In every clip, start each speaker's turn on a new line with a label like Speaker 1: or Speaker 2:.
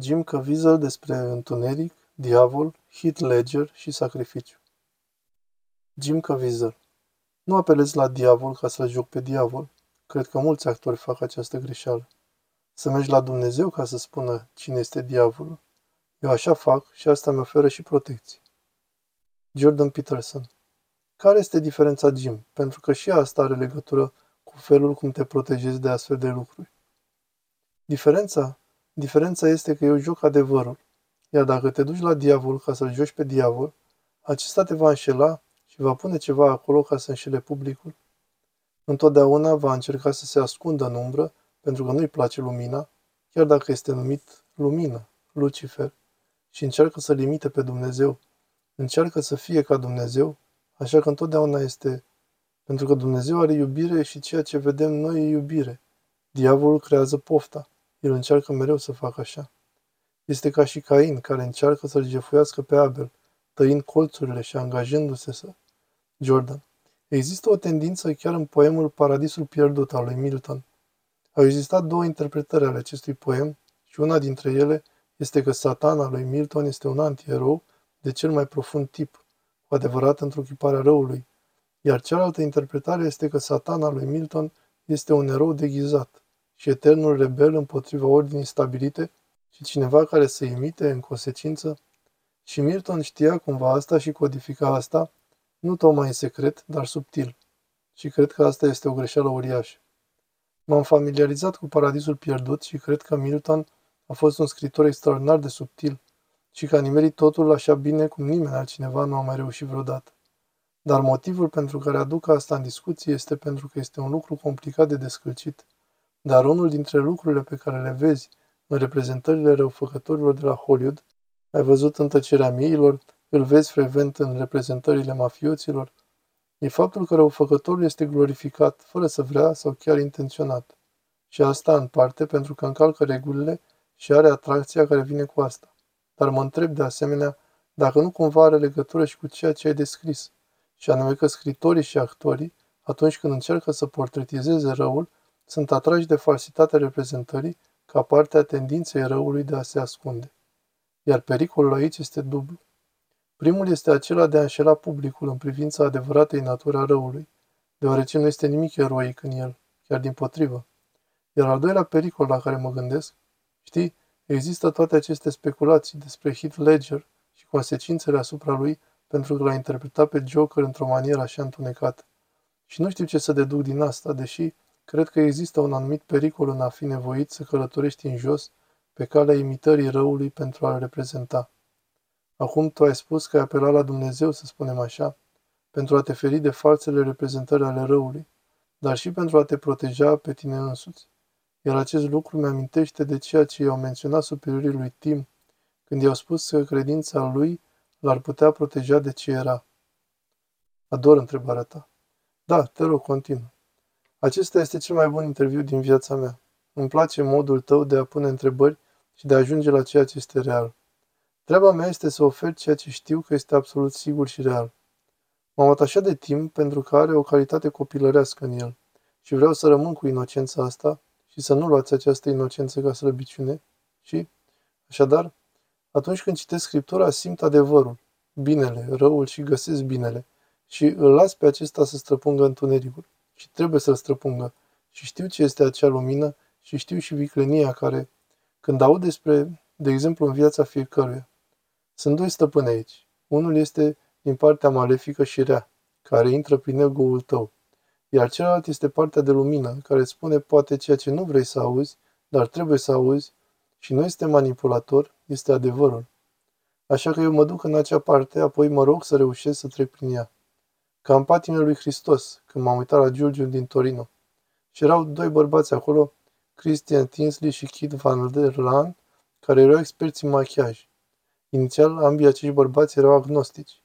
Speaker 1: Jim Caviezel despre întuneric, diavol, Heath Ledger și sacrificiu. Jim Caviezel Nu apelez la diavol ca să-l joc pe diavol. Cred că mulți actori fac această greșeală. Să mergi la Dumnezeu ca să spună cine este diavolul. Eu așa fac și asta mi oferă și protecție. Jordan Peterson Care este diferența, Jim? Pentru că și asta are legătură cu felul cum te protejezi de astfel de lucruri. Diferența Diferența este că eu joc adevărul, iar dacă te duci la diavol ca să-l joci pe diavol, acesta te va înșela și va pune ceva acolo ca să înșele publicul. Întotdeauna va încerca să se ascundă în umbră, pentru că nu-i place lumina, chiar dacă este numit lumină, Lucifer, și încearcă să limite pe Dumnezeu. Încearcă să fie ca Dumnezeu, așa că întotdeauna este pentru că Dumnezeu are iubire și ceea ce vedem noi e iubire. Diavolul creează pofta. El încearcă mereu să facă așa. Este ca și Cain, care încearcă să-l jefuiască pe Abel, tăind colțurile și angajându-se să... Jordan. Există o tendință chiar în poemul Paradisul pierdut al lui Milton. Au existat două interpretări ale acestui poem și una dintre ele este că satana lui Milton este un antierou de cel mai profund tip, cu adevărat întruchiparea răului, iar cealaltă interpretare este că satana lui Milton este un erou deghizat și eternul rebel împotriva ordinii stabilite și cineva care să imite în consecință? Și Milton știa cumva asta și codifica asta, nu tocmai în secret, dar subtil. Și cred că asta este o greșeală uriașă. M-am familiarizat cu Paradisul pierdut și cred că Milton a fost un scritor extraordinar de subtil și că a nimerit totul așa bine cum nimeni altcineva nu a mai reușit vreodată. Dar motivul pentru care aduc asta în discuție este pentru că este un lucru complicat de descălcit. Dar unul dintre lucrurile pe care le vezi în reprezentările răufăcătorilor de la Hollywood, ai văzut în tăcerea miilor, îl vezi frecvent în reprezentările mafioților, e faptul că răufăcătorul este glorificat, fără să vrea sau chiar intenționat. Și asta, în parte, pentru că încalcă regulile și are atracția care vine cu asta. Dar mă întreb de asemenea dacă nu cumva are legătură și cu ceea ce ai descris, și anume că scritorii și actorii, atunci când încearcă să portretizeze răul, sunt atrași de falsitatea reprezentării ca parte a tendinței răului de a se ascunde. Iar pericolul aici este dublu. Primul este acela de a înșela publicul în privința adevăratei natura răului, deoarece nu este nimic eroic în el, chiar din potrivă. Iar al doilea pericol la care mă gândesc, știi, există toate aceste speculații despre Heath Ledger și consecințele asupra lui pentru că l-a interpretat pe Joker într-o manieră așa întunecată. Și nu știu ce să deduc din asta, deși Cred că există un anumit pericol în a fi nevoit să călătorești în jos pe calea imitării răului pentru a-l reprezenta. Acum tu ai spus că ai apelat la Dumnezeu, să spunem așa, pentru a te feri de falsele reprezentări ale răului, dar și pentru a te proteja pe tine însuți. Iar acest lucru mi-amintește de ceea ce i-au menționat superiorii lui Tim, când i-au spus că credința lui l-ar putea proteja de ce era. Ador întrebarea ta. Da, te rog, continuă. Acesta este cel mai bun interviu din viața mea. Îmi place modul tău de a pune întrebări și de a ajunge la ceea ce este real. Treaba mea este să ofer ceea ce știu că este absolut sigur și real. M-am atașat de timp pentru că are o calitate copilărească în el și vreau să rămân cu inocența asta și să nu luați această inocență ca slăbiciune și, așadar, atunci când citesc Scriptura, simt adevărul, binele, răul și găsesc binele și îl las pe acesta să străpungă întunericul și trebuie să-l străpungă. Și știu ce este acea lumină și știu și viclenia care, când aud despre, de exemplu, în viața fiecăruia. Sunt doi stăpâni aici. Unul este din partea malefică și rea, care intră prin ego-ul tău, iar celălalt este partea de lumină, care îți spune poate ceea ce nu vrei să auzi, dar trebuie să auzi, și nu este manipulator, este adevărul. Așa că eu mă duc în acea parte, apoi mă rog să reușesc să trec prin ea ca în patimile lui Hristos, când m-am uitat la Giurgiu din Torino. Și erau doi bărbați acolo, Christian Tinsley și Kit Van der Laan, care erau experți în machiaj. Inițial, ambii acești bărbați erau agnostici.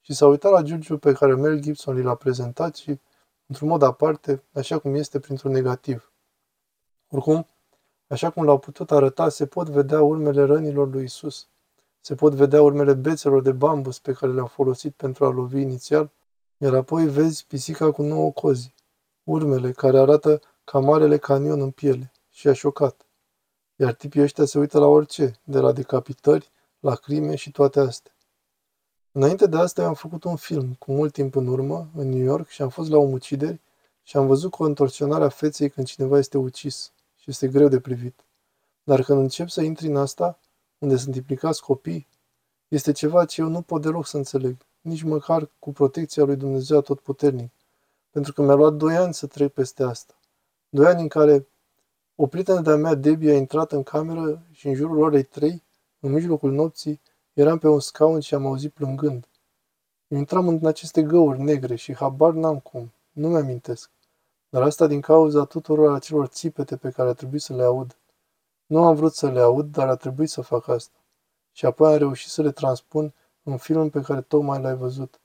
Speaker 1: Și s-au uitat la Giurgiu pe care Mel Gibson l-a prezentat și, într-un mod aparte, așa cum este printr-un negativ. Oricum, așa cum l-au putut arăta, se pot vedea urmele rănilor lui Isus. Se pot vedea urmele bețelor de bambus pe care le-au folosit pentru a lovi inițial iar apoi vezi pisica cu nouă cozi, urmele care arată ca marele canion în piele și a șocat. Iar tipii ăștia se uită la orice, de la decapitări, la crime și toate astea. Înainte de asta am făcut un film, cu mult timp în urmă, în New York, și am fost la omucideri și am văzut contorsionarea feței când cineva este ucis și este greu de privit. Dar când încep să intri în asta, unde sunt implicați copii, este ceva ce eu nu pot deloc să înțeleg, nici măcar cu protecția lui Dumnezeu Atotputernic, pentru că mi-a luat doi ani să trec peste asta. Doi ani în care o prietenă de-a mea, Debbie, a intrat în cameră și în jurul orei trei, în mijlocul nopții, eram pe un scaun și am auzit plângând. Eu intram în aceste găuri negre și habar n-am cum, nu mi-amintesc. Dar asta din cauza tuturor acelor țipete pe care a trebuit să le aud. Nu am vrut să le aud, dar a trebuit să fac asta. Și apoi am reușit să le transpun în filmul pe care tocmai l-ai văzut.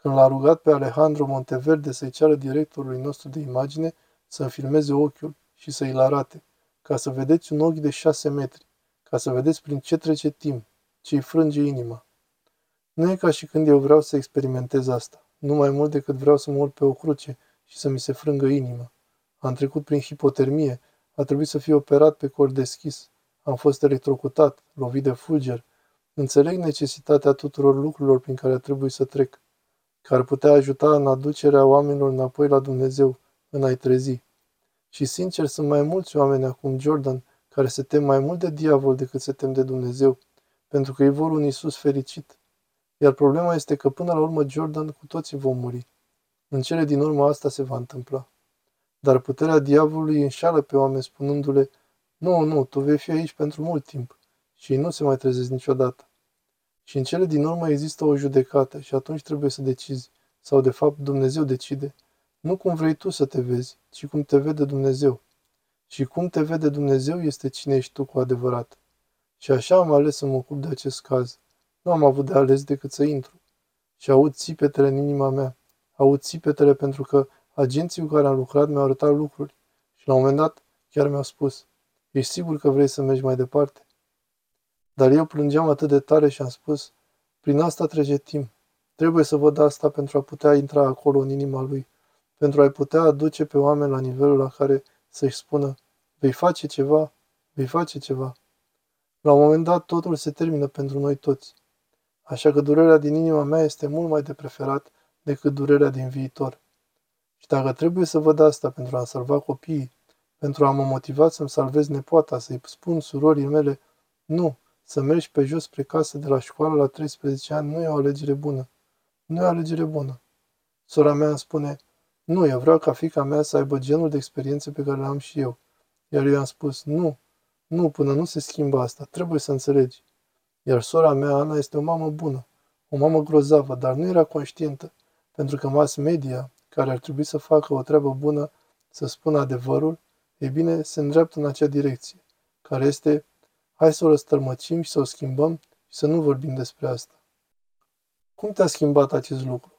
Speaker 1: Când l-a rugat pe Alejandro Monteverde să-i ceară directorului nostru de imagine să-mi filmeze ochiul și să-i-l arate, ca să vedeți un ochi de șase metri, ca să vedeți prin ce trece timp, ce-i frânge inima. Nu e ca și când eu vreau să experimentez asta, nu mai mult decât vreau să mă urc pe o cruce și să mi se frângă inima. Am trecut prin hipotermie, a trebuit să fiu operat pe cor deschis, am fost electrocutat, lovit de fulger. Înțeleg necesitatea tuturor lucrurilor prin care trebuie să trec, care ar putea ajuta în aducerea oamenilor înapoi la Dumnezeu, în a-i trezi. Și sincer, sunt mai mulți oameni acum, Jordan, care se tem mai mult de diavol decât se tem de Dumnezeu, pentru că ei vor un Isus fericit. Iar problema este că până la urmă, Jordan, cu toții vom muri. În cele din urmă asta se va întâmpla. Dar puterea diavolului înșală pe oameni spunându-le, nu, nu, tu vei fi aici pentru mult timp și ei nu se mai trezesc niciodată. Și în cele din urmă există o judecată și atunci trebuie să decizi, sau de fapt Dumnezeu decide, nu cum vrei tu să te vezi, ci cum te vede Dumnezeu. Și cum te vede Dumnezeu este cine ești tu cu adevărat. Și așa am ales să mă ocup de acest caz. Nu am avut de ales decât să intru. Și aud țipetele în inima mea. Aud țipetele pentru că agenții cu care am lucrat mi-au arătat lucruri. Și la un moment dat chiar mi-au spus, ești sigur că vrei să mergi mai departe? Dar eu plângeam atât de tare și am spus, prin asta trece timp. Trebuie să văd asta pentru a putea intra acolo în inima lui, pentru a-i putea aduce pe oameni la nivelul la care să-și spună, vei face ceva, vei face ceva. La un moment dat totul se termină pentru noi toți. Așa că durerea din inima mea este mult mai de preferat decât durerea din viitor. Și dacă trebuie să văd asta pentru a salva copiii, pentru a mă motiva să-mi salvez nepoata, să-i spun surorii mele, nu, să mergi pe jos spre casă de la școală la 13 ani nu e o alegere bună. Nu e o alegere bună. Sora mea îmi spune, nu, eu vreau ca fica mea să aibă genul de experiențe pe care le am și eu. Iar eu i-am spus, nu, nu, până nu se schimbă asta, trebuie să înțelegi. Iar sora mea, Ana, este o mamă bună, o mamă grozavă, dar nu era conștientă, pentru că mass media, care ar trebui să facă o treabă bună, să spună adevărul, e bine, se îndreaptă în acea direcție, care este, hai să o răstălmăcim și să o schimbăm și să nu vorbim despre asta. Cum te-a schimbat acest lucru?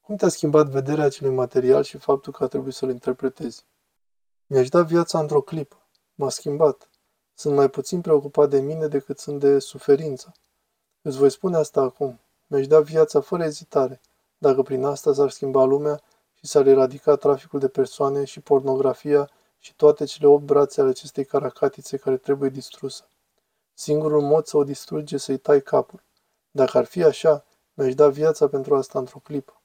Speaker 1: Cum te-a schimbat vederea acelui material și faptul că a trebuit să-l interpretezi? Mi-aș da viața într-o clipă. M-a schimbat. Sunt mai puțin preocupat de mine decât sunt de suferință. Îți voi spune asta acum. Mi-aș da viața fără ezitare, dacă prin asta s-ar schimba lumea și s-ar eradica traficul de persoane și pornografia și toate cele opt brațe ale acestei caracatițe care trebuie distrusă. Singurul mod să o distruge să-i tai capul. Dacă ar fi așa, mi-aș da viața pentru asta într-o clipă.